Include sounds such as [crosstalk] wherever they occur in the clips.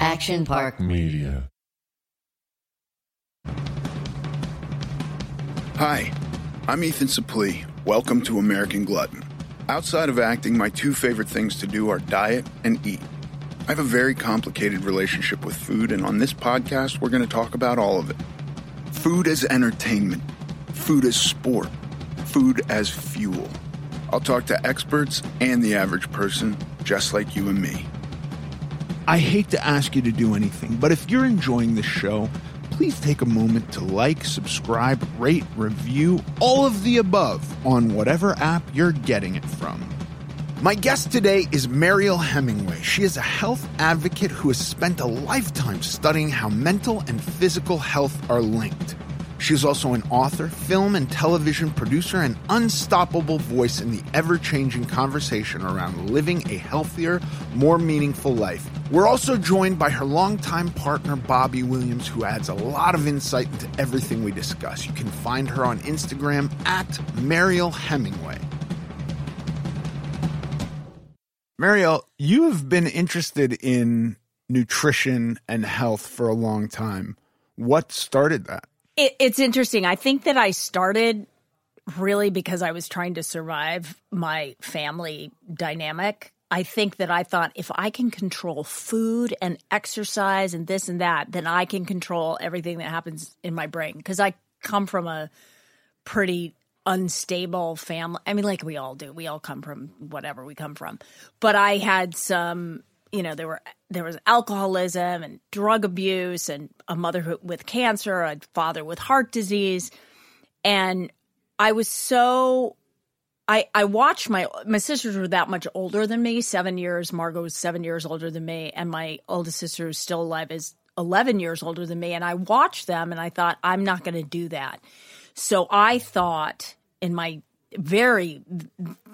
Action Park Media. Hi, I'm Ethan Suplee. Welcome to American Glutton. Outside of acting, my two favorite things to do are diet and eat. I have a very complicated relationship with food, and on this podcast, we're going to talk about all of it. Food as entertainment, food as sport, food as fuel. I'll talk to experts and the average person, just like you and me. I hate to ask you to do anything, but if you're enjoying this show, please take a moment to like, subscribe, rate, review, all of the above on whatever app you're getting it from. My guest today is Mariel Hemingway. She is a health advocate who has spent a lifetime studying how mental and physical health are linked. She is also an author, film and television producer, and unstoppable voice in the ever changing conversation around living a healthier, more meaningful life. We're also joined by her longtime partner, Bobby Williams, who adds a lot of insight into everything we discuss. You can find her on Instagram at Mariel Hemingway. Mariel, you have been interested in nutrition and health for a long time. What started that? It, it's interesting. I think that I started really because I was trying to survive my family dynamic. I think that I thought if I can control food and exercise and this and that, then I can control everything that happens in my brain. Because I come from a pretty unstable family. I mean, like we all do. We all come from whatever we come from. But I had some, you know, there were there was alcoholism and drug abuse and a mother who, with cancer, a father with heart disease, and I was so. I, I watched my my sisters were that much older than me, seven years. Margaux was seven years older than me, and my oldest sister who's still alive is eleven years older than me. And I watched them, and I thought I'm not going to do that. So I thought in my very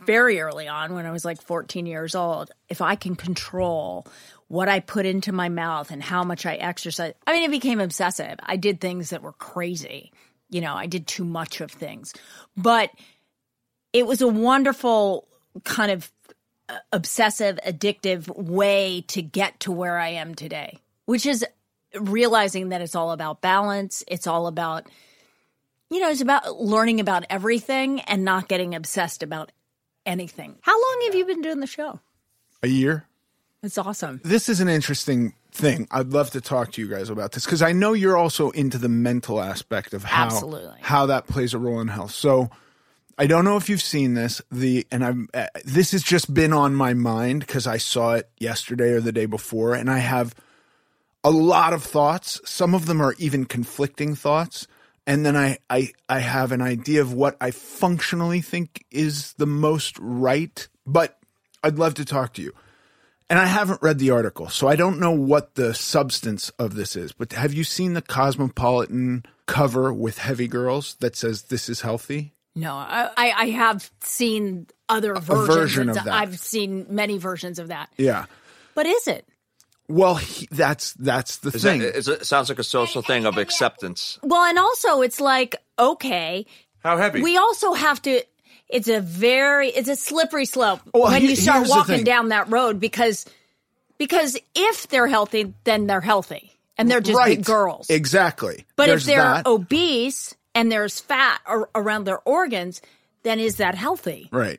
very early on when I was like 14 years old, if I can control what I put into my mouth and how much I exercise. I mean, it became obsessive. I did things that were crazy. You know, I did too much of things. But it was a wonderful kind of uh, obsessive, addictive way to get to where I am today, which is realizing that it's all about balance. It's all about, you know, it's about learning about everything and not getting obsessed about anything. How long have you been doing the show? A year? It's awesome. This is an interesting thing. I'd love to talk to you guys about this because I know you're also into the mental aspect of how Absolutely. how that plays a role in health. So I don't know if you've seen this. The and I'm uh, this has just been on my mind because I saw it yesterday or the day before, and I have a lot of thoughts. Some of them are even conflicting thoughts. And then I, I I have an idea of what I functionally think is the most right. But I'd love to talk to you. And I haven't read the article, so I don't know what the substance of this is. But have you seen the Cosmopolitan cover with heavy girls that says this is healthy? No, I, I have seen other versions. version of that. I've seen many versions of that. Yeah. But is it? Well, he, that's that's the Is thing. that, is it, it sounds like a social thing of acceptance. Well, and also it's like, okay, How heavy? we also have to it's a very it's a slippery slope Well, when he- you start walking down that road because because if they're healthy, then they're healthy. And they're just right. big girls. Exactly. But There's if they're that. obese and there's fat ar- around their organs, then is that healthy? right.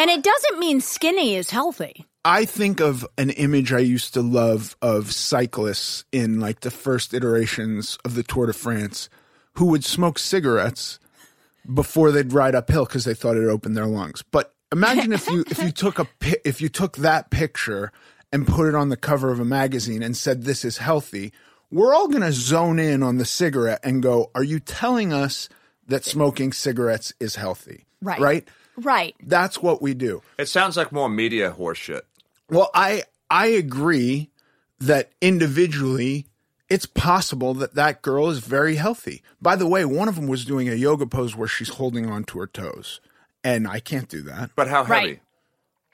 And it doesn't mean skinny is healthy. I think of an image I used to love of cyclists in like the first iterations of the Tour de France who would smoke cigarettes before they'd ride uphill because they thought it opened their lungs. But imagine if you if you took a if you took that picture and put it on the cover of a magazine and said this is healthy, we're all going to zone in on the cigarette and go, "Are you telling us that smoking cigarettes is healthy?" Right. Right? Right. That's what we do. it sounds like more media horseshit. Well, I I agree that individually it's possible that that girl is very healthy. By the way, one of them was doing a yoga pose where she's holding on to her toes, and I can't do that. But how heavy? Right.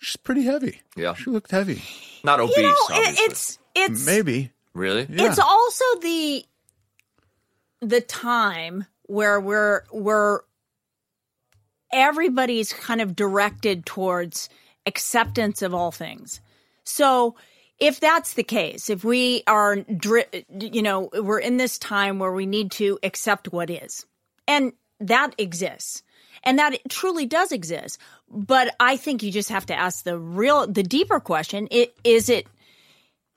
She's pretty heavy. Yeah. she looked heavy. Not obese, You know, it, it's it's Maybe. really? Yeah. It's also the the time where we're we're everybody's kind of directed towards acceptance of all things. So if that's the case, if we are you know, we're in this time where we need to accept what is. And that exists. And that truly does exist. But I think you just have to ask the real the deeper question, it is it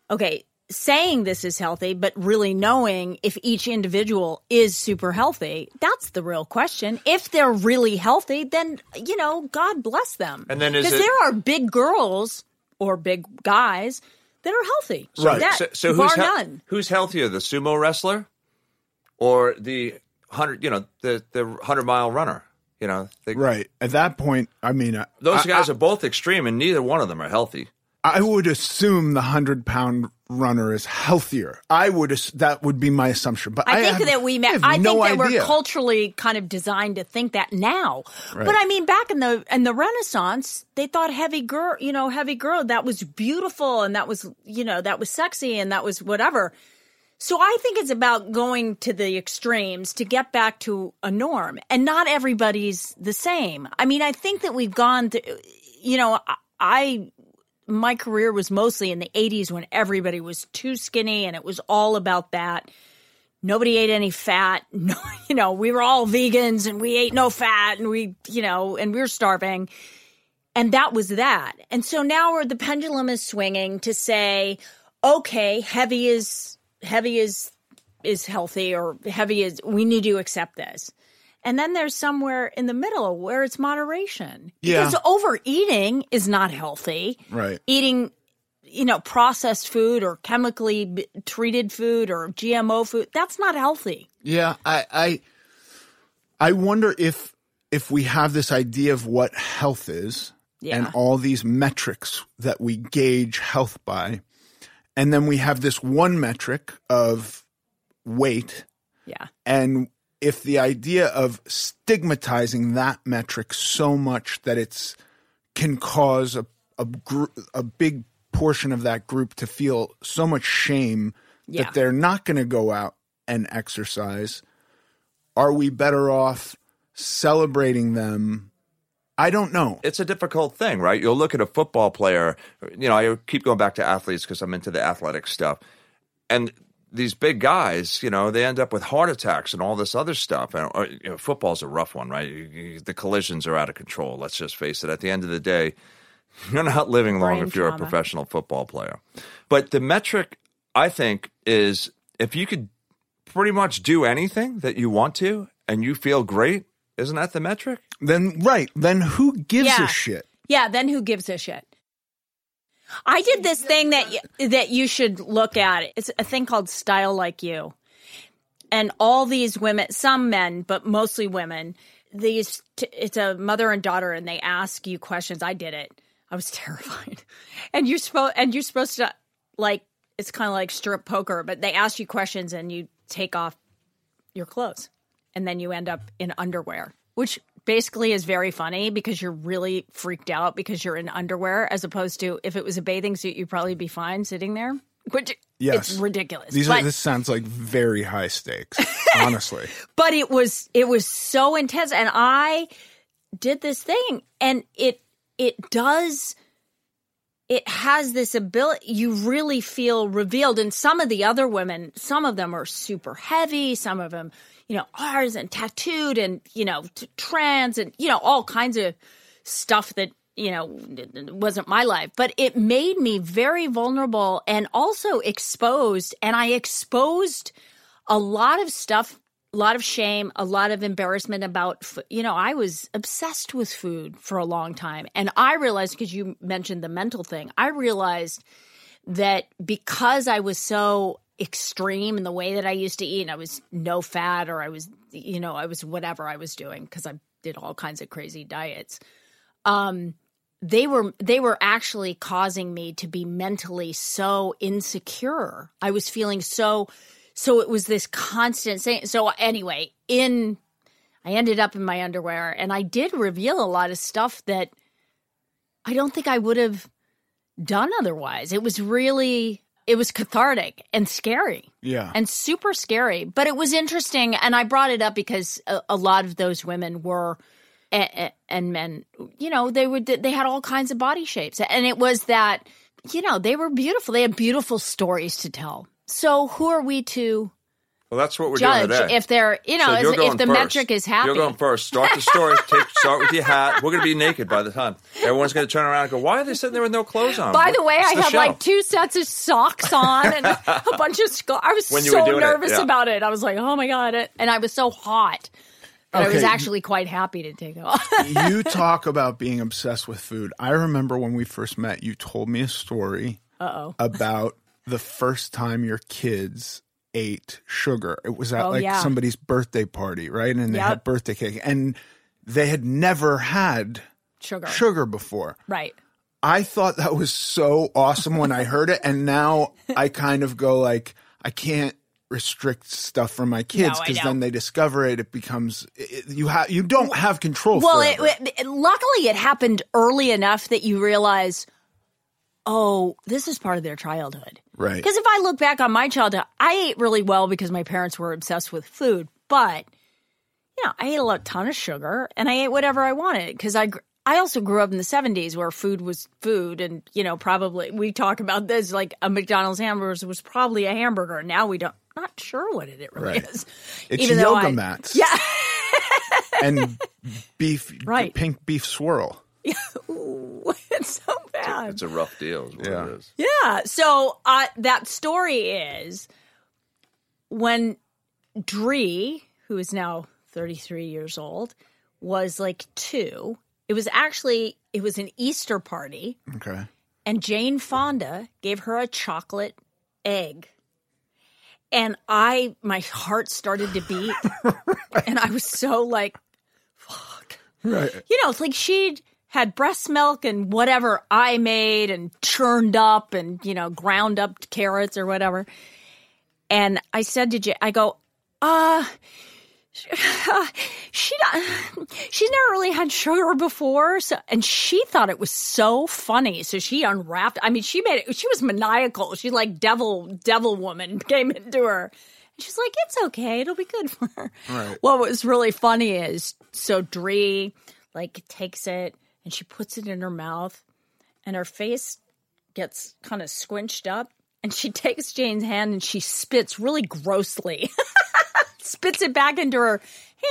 okay, saying this is healthy, but really knowing if each individual is super healthy, that's the real question. If they're really healthy, then, you know, God bless them. And then is Because it- there are big girls or big guys that are healthy. Right. That, So, so who's hel- none. who's healthier, the sumo wrestler or the hundred? You know, the the hundred mile runner. You know, they, Right. At that point, I mean, I- those I, guys are both extreme, and neither one of them are healthy. I would assume the hundred pound runner is healthier. I would. That would be my assumption. But I, I think have- that we I have I, think no that idea. we're culturally kind of designed to think that now. Right. But I mean, back in the in the Renaissance, they thought heavy girl, you know, heavy girl that was beautiful and that was you know that was sexy and that was whatever. So I think it's about going to the extremes to get back to a norm, and not everybody's the same. I mean, I think that we've gone to, you know, I- I my career was mostly in the 80s when everybody was too skinny and it was all about that. Nobody ate any fat. [laughs] No, you know, we were all vegans and we ate no fat and we, you know, and we were starving. And that was that. And so now the pendulum is swinging to say, okay, heavy is heavy is is healthy or heavy is we need to accept this. And then there's somewhere in the middle where it's moderation. Yeah. Because overeating is not healthy. Right. Eating, you know, processed food or chemically b- treated food or GMO food, that's not healthy. Yeah, I, I, I wonder if if we have this idea of what health is yeah. and all these metrics that we gauge health by, and then we have this one metric of weight, Yeah. and if the idea of stigmatizing that metric so much that it's can cause a a, gr- a big portion of that group to feel so much shame Yeah. that they're not going to go out and exercise are we better off celebrating them i don't know It's a difficult thing, right? You'll look at a football player. You know, I keep going back to athletes because I'm into the athletic stuff, and these big guys, you know, they end up with heart attacks and all this other stuff. And or, you know, football's a rough one, right? You, you, the collisions are out of control. Let's just face it. At the end of the day, [laughs] you're not living long Brain if you're a professional football player. But the metric, I think, is if you could pretty much do anything that you want to and you feel great, isn't that the metric? then right then who gives Yeah. a shit Yeah, then who gives a shit? I did this thing that y- that you should look at. It's a thing called Style Like U. and all these women, some men, but mostly women. These t- it's a mother and daughter, and they ask you questions. I did it. I was [laughs] terrified, and you're supposed and you're supposed to like it's kind of like strip poker, but they ask you questions and you take off your clothes, and then you end up in underwear, which basically is very funny because you're really freaked out because you're in underwear, as opposed to if it was a bathing suit, you'd probably be fine sitting there. Which Yes. it's ridiculous. These but, are, this sounds like very high stakes, [laughs] honestly. but it was it was so intense, and I did this thing, and it it does it has this ability you really feel revealed and some of the other women some of them are super heavy some of them you know ours and tattooed and you know t- trans and you know all kinds of stuff that you know wasn't my life. But it made me very vulnerable and also exposed. And i exposed a lot of stuff a lot of shame a lot of embarrassment about you know i was obsessed with food for a long time. And i realized because you mentioned the mental thing i realized that because i was so extreme in the way that i used to eat and i was no fat or i was you know i was whatever i was doing because i did all kinds of crazy diets. Um they were they were actually causing me to be mentally so insecure. I was feeling so so it was this constant saying so anyway in i ended up in my underwear and i did reveal a lot of stuff that i don't think i would have done otherwise. It was really it was cathartic and scary Yeah. and super scary. But it was interesting, and I brought it up because a, a lot of those women were and, and men, you know, they would they had all kinds of body shapes, and it was that you know they were beautiful. They had beautiful stories to tell. So who are we to Well, that's what we're judge doing today. Judge, if they're you know So if- if the first. metric is happy? You're going first. Start the story. [laughs] Take, start with your hat. We're going to be naked by the time. Everyone's going to turn around and go, why are they sitting there with no clothes on? By the way, It's I had show. like two sets of socks on and a [laughs] bunch of scar. I was When you were so doing it, nervous yeah. about it. I was like, oh my god, and I was so hot. That I was actually quite happy to take it off. [laughs] you talk about being obsessed with food. I remember when we first met, you told me a story Oh, about the first time your kids ate sugar. It was at Oh, like yeah. somebody's birthday party, right? And they had birthday cake, and they had never had Sugar. sugar before. Right. I thought that was so awesome when I heard it, and now I kind of go like, I can't restrict stuff from my kids because know. then they discover it. It becomes it, you have you don't have control. Well, it, it- luckily it happened early enough that you realize, oh, this is part of their childhood. Right. Because if I look back on my childhood, I ate really well because my parents were obsessed with food. But you know, I ate a lot, ton of sugar, and I ate whatever I wanted because I. I also grew up in the 70s where food was food and you know probably we talk about this like a McDonald's hamburger was probably a hamburger now we don't not sure what it really Right. is It's Even yoga I- mats. yeah [laughs] and beef, Right. pink beef swirl. [laughs] it's so bad It's a rough deal, is what Yeah. it is. Yeah. So uh, that story is when Dree, who is now 33 years old, was like two. It was actually it was an Easter party, Okay. and Jane Fonda gave her a chocolate egg. And I, my heart started to beat, [laughs] and I was so like, fuck. Right. you know, it's like she'd had breast milk and whatever I made and churned up and, you know, ground up carrots or whatever. And I said to Jay, I go, uh, [laughs] she not, [laughs] she's never really had sugar before. So, and she thought it was so funny. So she unwrapped, I mean, she made it, she was maniacal. She like devil, devil woman [laughs] came into her. And she's like, it's okay. It'll be good for her. Right. What was really funny is so Dree like takes it and she puts it in her mouth and her face gets kind of squinched up and she [laughs] takes Jane's hand and she spits really grossly. [laughs] spits it back into her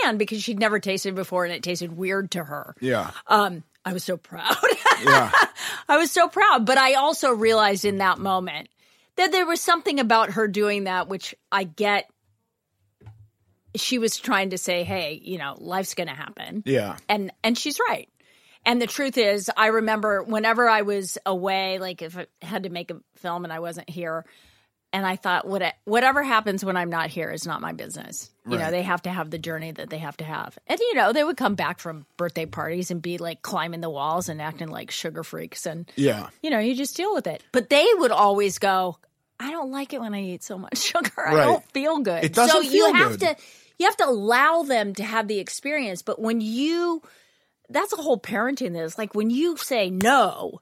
hand because she'd never tasted it before and it tasted weird to her. Yeah. Um, I was so proud. [laughs] Yeah. I was so proud, but I also realized in that moment that there was something about her doing that which I get she was trying to say, "Hey, you know, life's going to happen." Yeah. and and she's right. And the truth is, I remember whenever I was away, like if I had to make a film and I wasn't here, and I thought, what, whatever happens when I'm not here is not my business. You know, they have to have the journey that they have to have. And, you know, they would come back from birthday parties and be like climbing the walls and acting like sugar freaks. And, Yeah. you know, you just deal with it. But they would always go, I don't like it when I eat so much [laughs] sugar. I don't feel good. It doesn't so you have good. to you have to allow them to have the experience. But when you that's a whole parenting is like when you say no,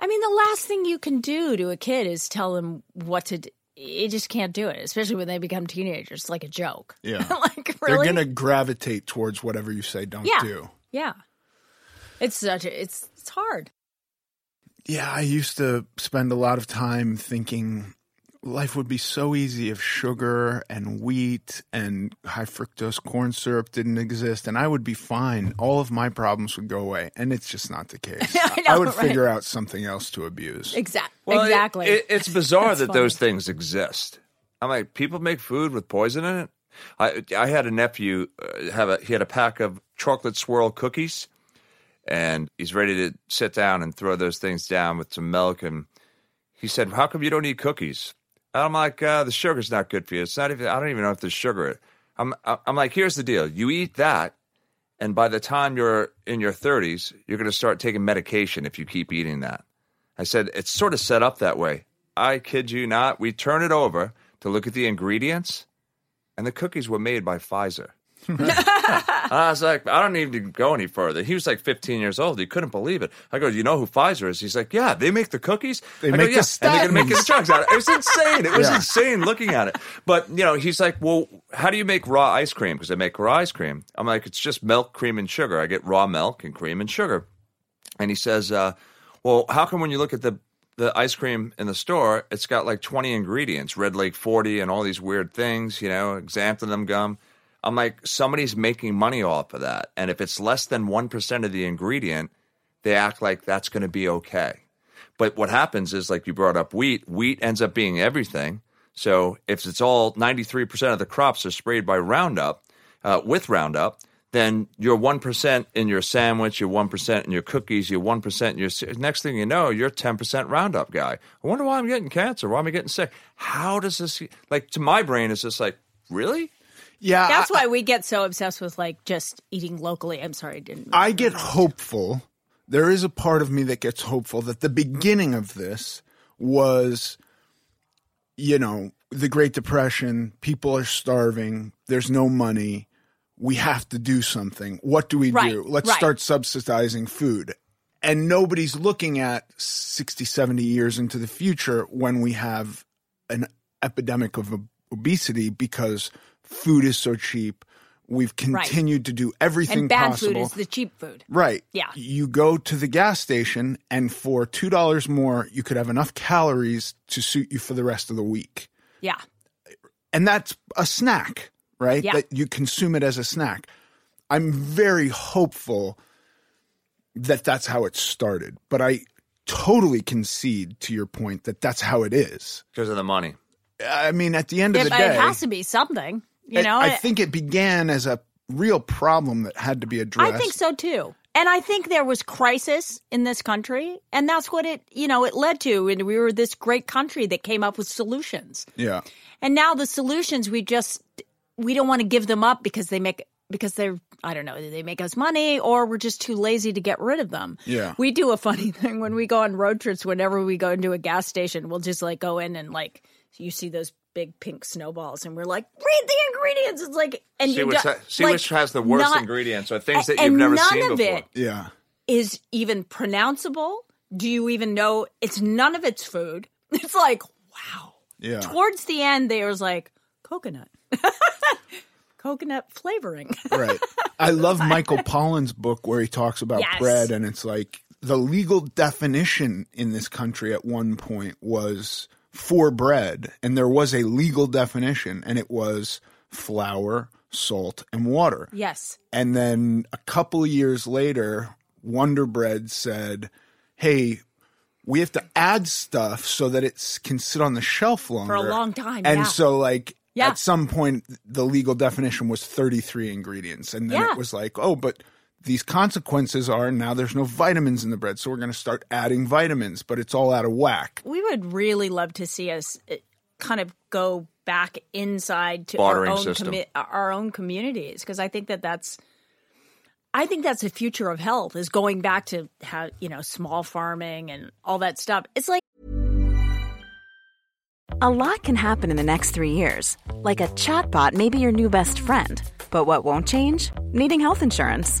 I mean the last thing you can do to a kid is tell them what to do. You just can't do it, especially when they become teenagers. It's like a joke. [laughs] Yeah. like really? They're going to gravitate towards whatever you say don't yeah. do. Yeah. It's such a it's it's hard. Yeah, I used to spend a lot of time thinking life would be so easy if sugar and wheat and high fructose corn syrup didn't exist and I would be fine. All of my problems would go away. And it's just not the [laughs] case. I know, would right? figure out something else to abuse. Exactly. Well, exactly. it- it's [laughs] bizarre that funny. those things exist. I'm like, people make food with poison in it. I I had a nephew uh, have a he had a pack of chocolate swirl cookies, and he's ready to sit down and throw those things down with some milk. And he said, "How come you don't eat cookies?" I'm like, uh, "The sugar's not good for you. It's not even. I don't even know if there's sugar." I'm I'm like, "Here's the deal. You eat that." And by the time you're in your 30s, you're going to start taking medication if you keep eating that. I said, it's sort of set up that way. I kid you not. We turn it over to look at the ingredients, and the cookies were made by Pfizer. [laughs] I was like, I don't need to go any further. He was like 15 years old. He couldn't believe it. I go, you know who Pfizer is? He's like, yeah, they make the cookies. They I go, make the yeah, and they're going to make statins." the drugs out of it. It was insane. It was Yeah. insane looking at it. But, you know, he's like, well, how do you make raw ice cream? Because I make raw ice cream. I'm like, it's just milk, cream, and sugar. I get raw milk and cream and sugar. And he says, uh, well, how come when you look at the the ice cream in the store, it's got like 20 ingredients, Red Lake 40 and all these weird things, you know, xanthan gum. I'm like, somebody's making money off of that. And if it's less than 1% of the ingredient, they act like that's going to be okay. But what happens is, like you brought up wheat, wheat ends up being everything. So if it's all 93% of the crops are sprayed by Roundup, uh, with Roundup, then you're 1% in your sandwich, you're 1% in your cookies, you're 1% in your. Next thing you know, you're 10% Roundup guy. I wonder why I'm getting cancer. Why am I getting sick? How does this, like, to my brain, it's just like, really? Yeah. That's I, why we get so obsessed with like just eating locally. I'm sorry, I didn't. I get hopeful. There is a part of me that gets hopeful that the beginning of this was, you know, the Great Depression, people are starving, there's no money, we have to do something. What do we Right, do? Let's right. start subsidizing food. And nobody's looking at 60, 70 years into the future when we have an epidemic of obesity because food is so cheap. We've continued to do everything and bad possible. food is the cheap food. Right. Yeah. You go to the gas station, and for $2 more, you could have enough calories to suit you for the rest of the week. Yeah. And that's a snack, right? Yeah. That you consume it as a snack. I'm very hopeful that that's how it started, but I totally concede to your point that that's how it is. Because of the money. I mean, at the end of It, the day, it has to be something. You know, I It- think it began as a real problem that had to be addressed. I think so too. And I think there was crisis in this country, and that's what it, you know, it led to. And we were this great country that came up with solutions. Yeah. And now the solutions we just we don't want to give them up because they make because they're I don't know they make us money or we're just too lazy to get rid of them. Yeah. we do a funny [laughs] thing when we go on road trips. Whenever we go into a gas station, we'll just like go in and like you see those big pink snowballs, and we're like, read the ingredients. It's like and See, you which, do- ha- see like, which has the worst not- ingredients or things that and you've never none seen of before. it Yeah. is even pronounceable. Do you even know it's none of it's food? [laughs] It's like wow. Yeah. Towards the end, there was like coconut, [laughs] coconut flavoring. [laughs] right. I love Michael Pollan's book where he talks about Yes. bread, and it's like the legal definition in this country at one point was for bread, and there was a legal definition, and it was flour, salt, and water. yes, And then a couple of years later, Wonder Bread said, "Hey, we have to add stuff so that it can sit on the shelf longer for a long time, And yeah. so, like Yeah. at some point, the legal definition was thirty-three ingredients, and then Yeah. it was like, oh, but these consequences are now there's no vitamins in the bread, so we're going to start adding vitamins, but it's all out of whack. we would really love to see us uh, kind of go back inside to our own system. our own communities because I think that that's I think that's the future of health is going back to how you know small farming and all that stuff. It's like A lot can happen in the next three years. Like a chatbot may be your new best friend. But what won't change? Needing health insurance.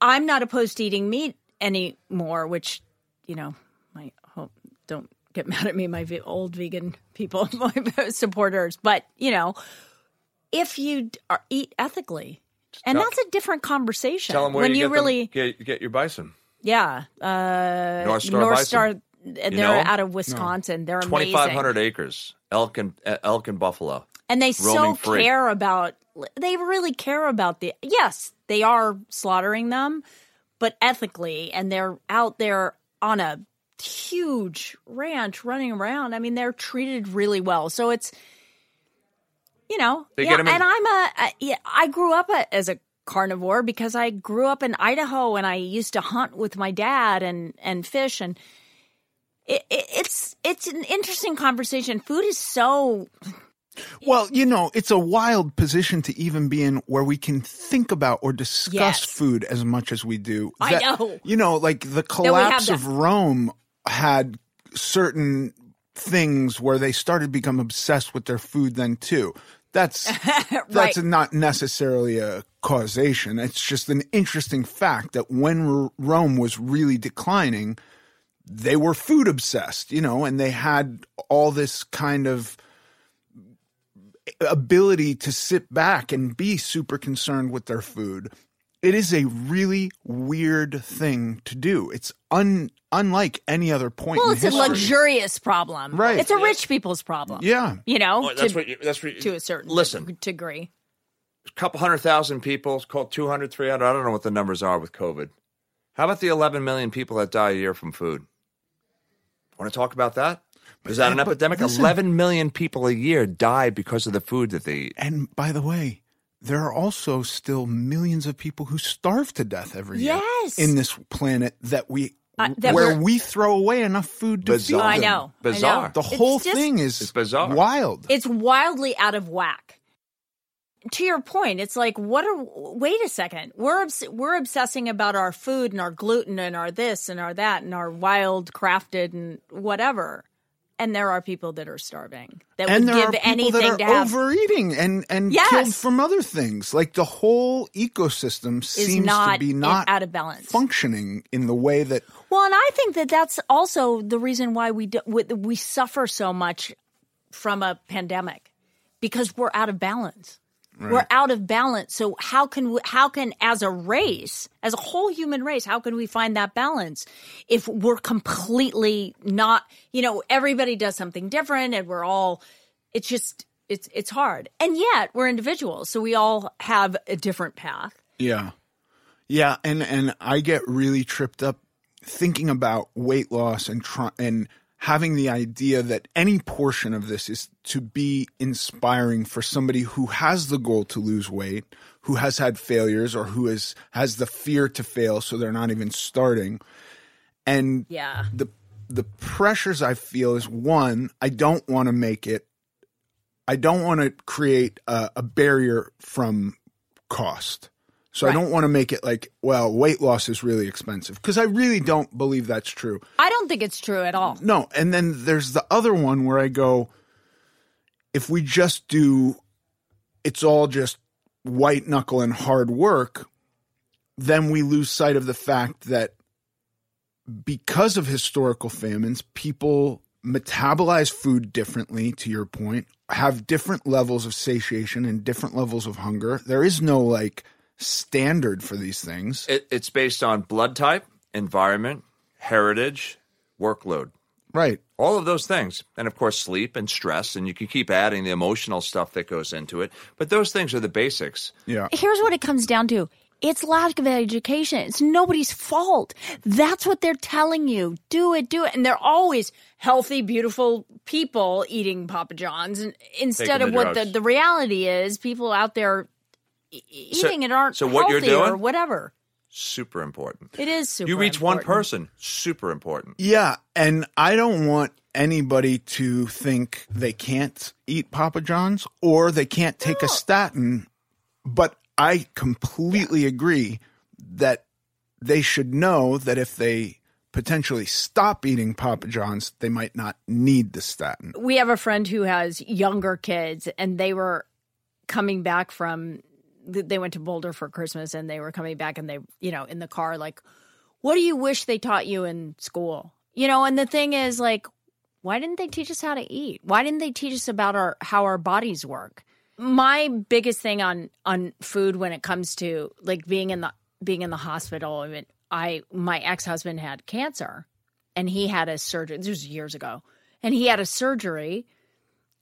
I'm not opposed to eating meat anymore, which, you know, my hope don't get [laughs] mad at me, my old vegan people, [laughs] my supporters. But, you know, if you are, eat ethically, and tell- that's a different conversation. Tell them where when you, you, get really, them, get, get your bison. yeah, uh, North Star North bison. Star, and they're know 'em? out of Wisconsin. They're. Twenty five hundred acres, elk and uh, elk and buffalo. And they so free. care about they really care about the yes they are slaughtering them but ethically and they're out there on a huge ranch running around. I mean they're treated really well. So it's you know They yeah get 'em in- and i'm a, a yeah, i grew up a, as a carnivore because i grew up in idaho and i used to hunt with my dad and and fish and it, it, it's it's an interesting conversation. Food is so [laughs] Well, you know, it's a wild position to even be in where we can think about or discuss Yes. food as much as we do. I know. You know, like the collapse of Rome had certain things where they started to become obsessed with their food then too. That's [laughs] that's not necessarily a causation. It's just an interesting fact that when R- Rome was really declining, they were food obsessed, you know, and they had all this kind of ability to sit back and be super concerned with their food. It is a really weird thing to do. It's un unlike any other point. Well, in it's a luxurious problem. Right. It's a rich people's problem. Yeah. You know, Oh, that's to, what. You, that's what. You, to a certain Listen, degree. a couple hundred thousand people, it's called 200, 300. I don't know what the numbers are with COVID. How about the 11 million people that die a year from food? Want to talk about that? Is that an but epidemic? listen- 11 million people a year die because of the food that they eat. And by the way, there are also still millions of people who starve to death every year Yes. in this planet that we Uh, that where we're- throw away enough food to Bizarre. feed I them. know. I know. Bizarre. The It's whole just- thing is It's bizarre. wild. It's wildly out of whack. To your point, it's like, what are? Wait a second. We're obs- we're obsessing about our food and our gluten and our this and our that and our wild crafted and whatever. And there are people that are starving that and would there give are people anything that are to have. overeating and and Yes. killed from other things. Like the whole ecosystem is seems not to be not out of balance. functioning in the way that Well, and I think that that's also the reason why we do, we, we suffer so much from a pandemic because we're out of balance. We're out of balance. So how can we, how can as a race, as a whole human race, how can we find that balance if we're completely not, you know, everybody does something different and we're all it's just it's it's hard. And yet, we're individuals, so we all have a different path. Yeah. Yeah, and and I get really tripped up thinking about weight loss and try, and having the idea that any portion of this is to be inspiring for somebody who has the goal to lose weight, who has had failures or who is has the fear to fail so they're not even starting. And Yeah. the the pressures I feel is one, I don't want to make it I don't want to create a, a barrier from cost. So I don't want to make it like, well, weight loss is really expensive because I really don't believe that's true. I don't think it's true at all. No, and then there's the other one where I go, if we just do, it's all just white knuckle and hard work, then we lose sight of the fact that because of historical famines, people metabolize food differently, to your point, have different levels of satiation and different levels of hunger. There is no like standard for these things. It, it's based on blood type, environment, heritage, workload. Right. All of those things. And of course, sleep and stress. And you can keep adding the emotional stuff that goes into it. But those things are the basics. Yeah. Here's what it comes down to. It's lack of education. It's nobody's fault. That's what they're telling you. Do it, do it. And they're always healthy, beautiful people eating Papa John's and instead Taking of the what the, the reality is, people out there e- So- eating it aren't so what you're healthy or whatever. Super important. It is super you reach one person, super important. Yeah, and I don't want anybody to think they can't eat Papa John's or they can't take a statin, but I completely agree that they should know that if they potentially stop eating Papa John's, they might not need the statin. we have a friend who has younger kids and they were coming back from they went to Boulder for Christmas and they were coming back and they you know in the car like what do you wish they taught you in school? You know and the thing is like why didn't they teach us how to eat? Why didn't they teach us about our how our bodies work? My biggest thing on on food when it comes to like being in the being in the hospital I mean I my ex-husband had cancer and he had a surgery this was years ago and he had a surgery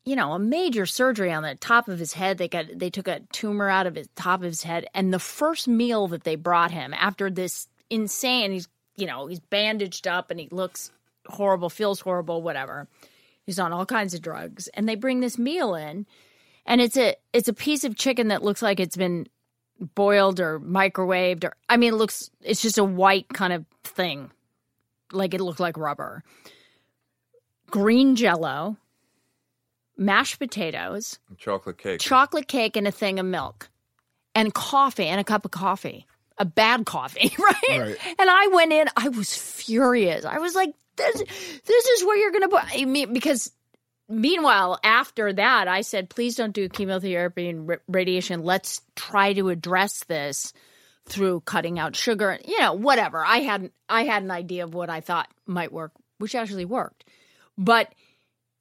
you know a major surgery on the top of his head. They got they took a tumor out of his top of his head. And the first meal that they brought him after this insane he's you know he's bandaged up and he looks horrible feels horrible whatever. He's on all kinds of drugs. And they bring this meal in and it's a it's a piece of chicken that looks like it's been boiled or microwaved or I mean it looks it's just a white kind of thing. Like it looked like rubber. Green jello mashed potatoes Chocolate cake. chocolate cake and a thing of milk and coffee and a cup of coffee a bad coffee [laughs] right? Right. and i went in i was furious i was like this this is where you're gonna put i mean because meanwhile after that i said please don't do chemotherapy and ra- radiation let's try to address this through cutting out sugar you know whatever i had i had an idea of what i thought might work which actually worked but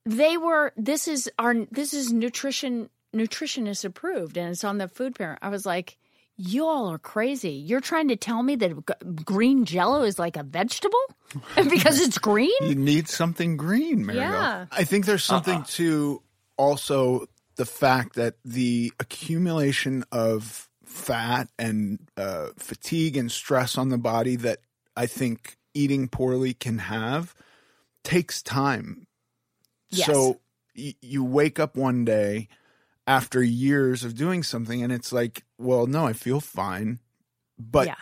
they were this is our this is nutrition nutritionist approved and it's on the food pyramid i was like you all are crazy you're trying to tell me that g- green jello is like a vegetable [laughs] because it's green You need something green, Mariel. Yeah. I think there's something to also the fact that the accumulation of fat and uh, fatigue and stress on the body that I think eating poorly can have takes time. Yes. So y- you wake up one day after years of doing something and it's like, well, no, I feel fine. But yeah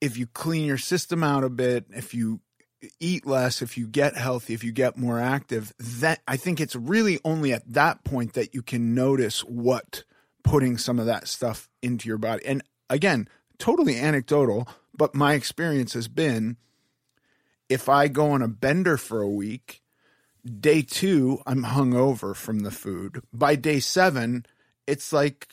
if you clean your system out a bit, if you eat less, if you get healthy, if you get more active, that I think it's really only at that point that you can notice what putting some of that stuff into your body. And again, totally anecdotal, but my experience has been if I go on a bender for a week, day 2 I'm hungover from the food. By day 7, it's like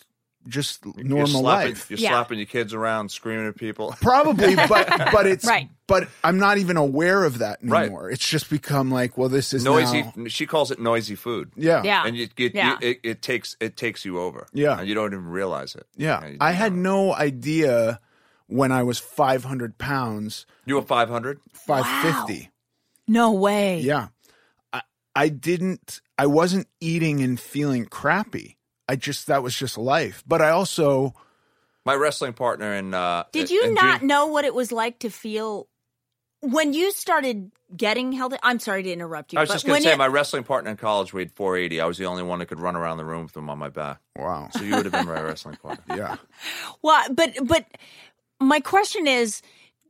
just You're normal slapping, life. You're Yeah. slapping your kids around, screaming at people. [laughs] Probably, [laughs] but but it's Right. But I'm not even aware of that Right. anymore. It's just become like, well, this is noisy. now- She calls it noisy food. yeah, Yeah. and you, you, Yeah. you, it, it takes it takes you over. Yeah. and you don't even realize it. yeah. And you I had know. no idea when I was 500 pounds, You were five hundred. 550. no way Yeah, I I didn't. I wasn't eating and feeling crappy. I just that was just life. But I also My wrestling partner and Uh, did you in not June- know what it was like to feel when you started getting healthy, I'm sorry to interrupt you. I was but just going to say, you- my wrestling partner in college weighed 480. I was the only one that could run around the room with him on my back. Wow. So you would have been my wrestling partner. [laughs] Yeah. Well, but but my question is,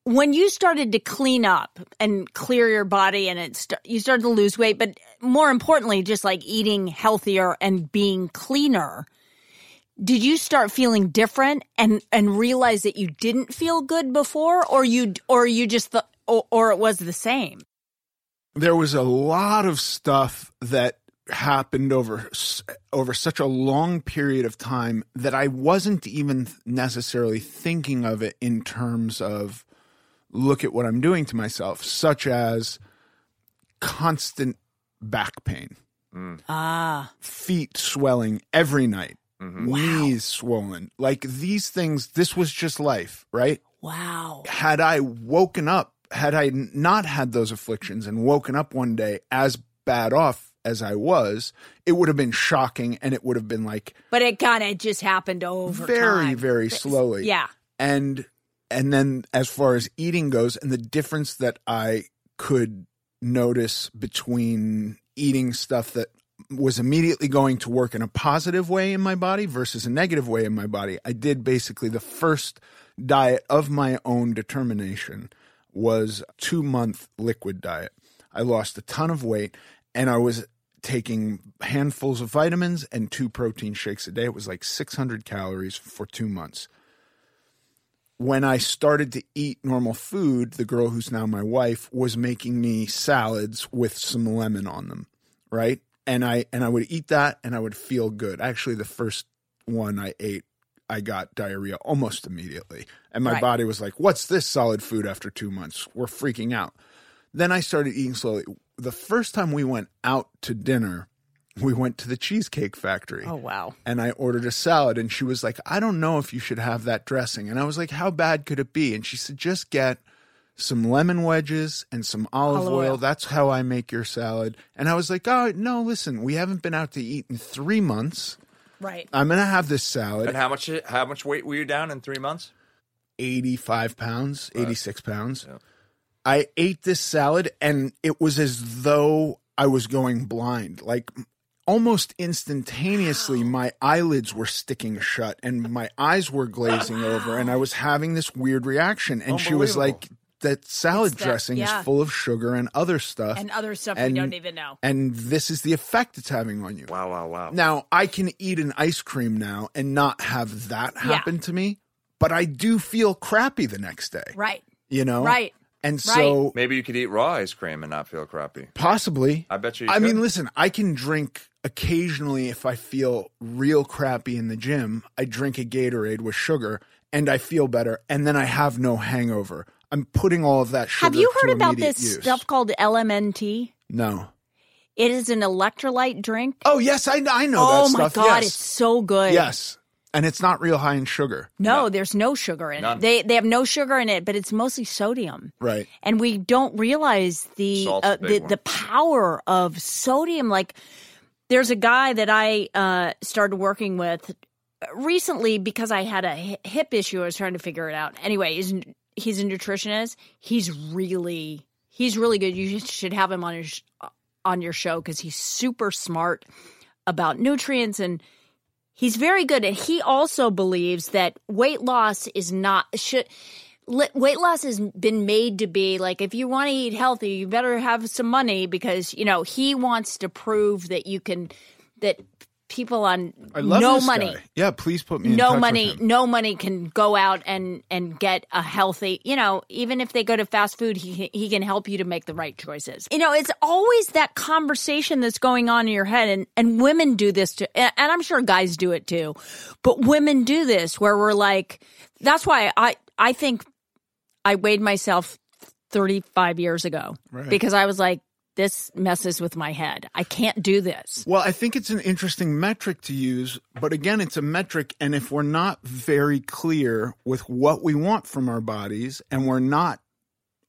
when you started to clean up and clear your body, and it st- you started to lose weight, but more importantly, just like eating healthier and being cleaner. Did you start feeling different and and realize that you didn't feel good before, or you or you just thought, or, or it was the same? there was a lot of stuff that happened over over such a long period of time that I wasn't even necessarily thinking of it in terms of look at what I'm doing to myself such as constant back pain Ah, feet swelling every night knees swollen like these things this was just life right wow. had I woken up, had I not had those afflictions and woken up one day as bad off as I was, it would have been shocking and it would have been like But it kind of just happened over very, time. very slowly. Yeah. And and then as far as eating goes and the difference that I could notice between eating stuff that was immediately going to work in a positive way in my body versus a negative way in my body. I did basically the first diet of my own determination was 2 month liquid diet. I lost a ton of weight and I was taking handfuls of vitamins and two protein shakes a day. It was like 600 calories for 2 months when I started to eat normal food, the girl who's now my wife was making me salads with some lemon on them, right? And I and I would eat that and I would feel good. Actually, the first one I ate, I got diarrhea almost immediately. And my Right. body was like, "What's this solid food after 2 months? We're freaking out." Then I started eating slowly. The first time we went out to dinner, we went to the Cheesecake Factory Oh wow. and I ordered a salad and she was like, I don't know if you should have that dressing. And I was like, How bad could it be? And she said, Just get some lemon wedges and some olive, Olive oil. oil. That's how I make your salad. And I was like, Oh, no, listen, we haven't been out to eat in three months. Right. I'm going to have this salad. And how much how much weight were you down in three months? 85 pounds, 86 pounds. I ate this salad and it was as though I was going blind. Like almost instantaneously, my eyelids were sticking shut and my eyes were glazing [sighs] over, and I was having this weird reaction. And she was like, that salad that- dressing yeah. is full of sugar and other stuff. And other stuff And- we don't even know. and this is the effect it's having on you. Wow, wow, wow. Now, I can eat an ice cream now and not have that happen to me, but I do feel crappy the next day. Right. You know? Right. And so Maybe you could eat raw ice cream and not feel crappy. possibly. I bet you. you I mean, listen, I can drink occasionally if I feel real crappy in the gym. I drink a Gatorade with sugar and I feel better, and then I have no hangover. I'm putting all of that sugar Have you heard about this use. stuff called LMNT? No. It is an electrolyte drink. Oh yes, I, I know oh that my god, yes. it's so good. yes, and it's not real high in sugar. No, there's no sugar in None. it. They they have no sugar in it, but it's mostly sodium. Right. And we don't realize the uh, the the power of sodium. Like, there's a guy that I uh, started working with recently because I had a hip issue. I was trying to figure it out. Anyway, he's he's a nutritionist. He's really he's really good. You should have him on your on your show because he's super smart about nutrients and he's very good. And he also believes that weight loss is not should. Li- Weight loss has been made to be like if you want to eat healthy, you better have some money because you know he wants to prove that you can that people on no money guy. Yeah, please put me no money no money can go out and and get a healthy you know even if they go to fast food he he can help you to make the right choices you know it's always that conversation that's going on in your head and and women do this too and i'm sure guys do it too but women do this where we're like that's why i i think i weighed myself 35 years ago Right. because i was like this messes with my head i can't do this Well, I think it's an interesting metric to use, but again, it's a metric. And if we're not very clear with what we want from our bodies and we're not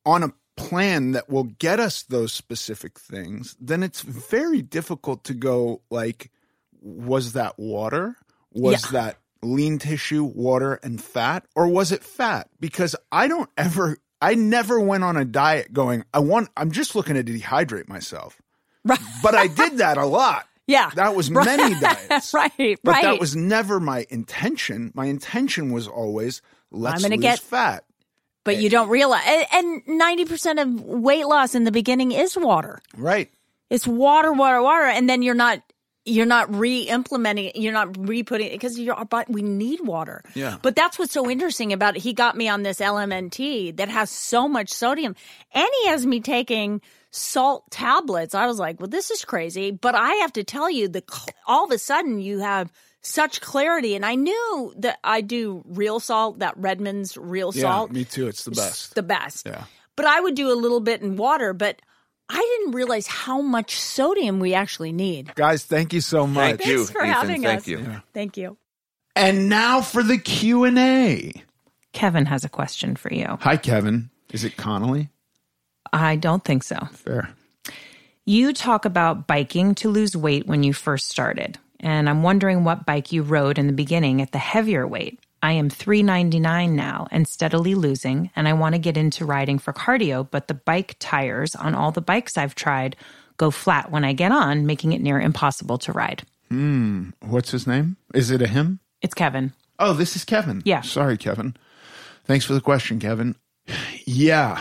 on a plan that will get us those specific things, then it's very difficult to go like, was that water? Was Yeah. that lean tissue, water, and fat? Or was it fat? Because I don't ever, I never went on a diet going, I want, I'm just looking to dehydrate myself. Right. But I did that a lot. [laughs] Yeah. That was Right. many [laughs] diets. right, right. But right. that was never my intention. My intention was always, let's gonna lose get- fat. but you don't realize. And and 90% of weight loss in the beginning is water. Right. It's water, water, water. And then you're not. You're not re-implementing. You're not re-putting it because you're, but we need water. Yeah. But that's what's so interesting about it. He got me on this LMNT that has so much sodium, and he has me taking salt tablets. I was like, well, this is crazy. But I have to tell you, the all of a sudden you have such clarity, and I knew that I do real salt, that Redmond's real Yeah, salt, me too. It's the best. the best. Yeah. But I would do a little bit in water, but I didn't realize how much sodium we actually need. Guys, thank you so much. Thank you, Thanks for Ethan. having Thank us. you. Thank you. And now for the Q&A. Kevin has a question for you. Hi, Kevin. Is it Connolly? I don't think so. Fair. You talk about biking to lose weight when you first started, and I'm wondering what bike you rode in the beginning at the heavier weight. I am 399 now and steadily losing, and I want to get into riding for cardio, but the bike tires on all the bikes I've tried go flat when I get on, making it near impossible to ride. Hmm. What's his name? Is it a him? It's Kevin. Oh, this is Kevin. Yeah. Sorry, Kevin. Thanks for the question, Kevin. Yeah.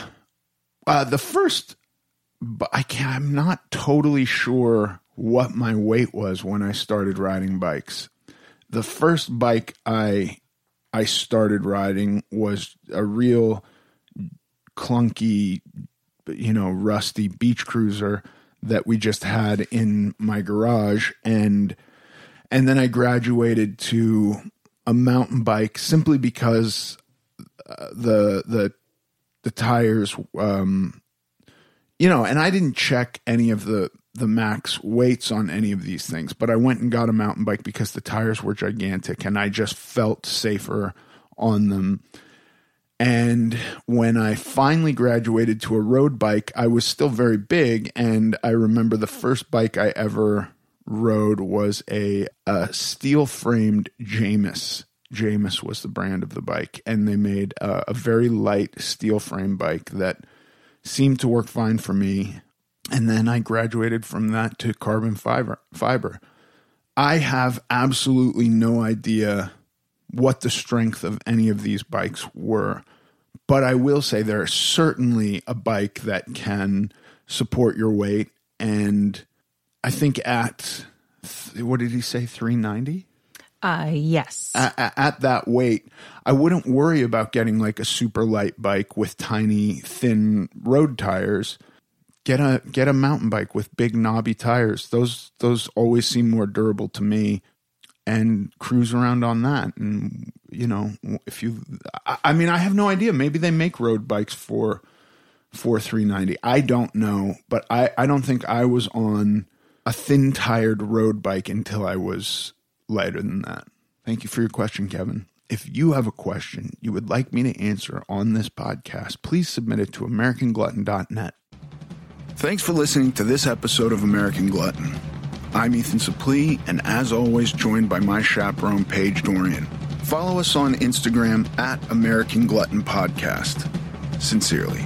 Uh, the first, but I can't. I'm not totally sure what my weight was when I started riding bikes. The first bike I I started riding was a real clunky, you know, rusty beach cruiser that we just had in my garage. And and then I graduated to a mountain bike simply because uh, the the the tires um you know and I didn't check any of the the max weights on any of these things but I went and got a mountain bike because the tires were gigantic and I just felt safer on them and when I finally graduated to a road bike, I was still very big. And I remember the first bike I ever rode was a, a steel framed Jamis. Jamis was the brand of the bike. And they made a, a very light steel frame bike that seemed to work fine for me. And then I graduated from that to carbon fiber. fiber. I have absolutely no idea what the strength of any of these bikes were. But I will say there is certainly a bike that can support your weight. And I think at, what did he say, 390? Uh, yes. At, at that weight, I wouldn't worry about getting like a super light bike with tiny, thin road tires. Get a get a mountain bike with big knobby tires. Those those always seem more durable to me and cruise around on that. And you know, if you, I, I mean, I have no idea. Maybe they make road bikes for for 390. I don't know, but I I don't think I was on a thin tired road bike until I was lighter than that. Thank you for your question, Kevin. If you have a question you would like me to answer on this podcast, please submit it to AmericanGlutton.net. Thanks for listening to this episode of American Glutton. I'm Ethan Suplee, and as always, joined by my chaperone, Paige Dorian. Follow us on Instagram at American Glutton Podcast. Sincerely.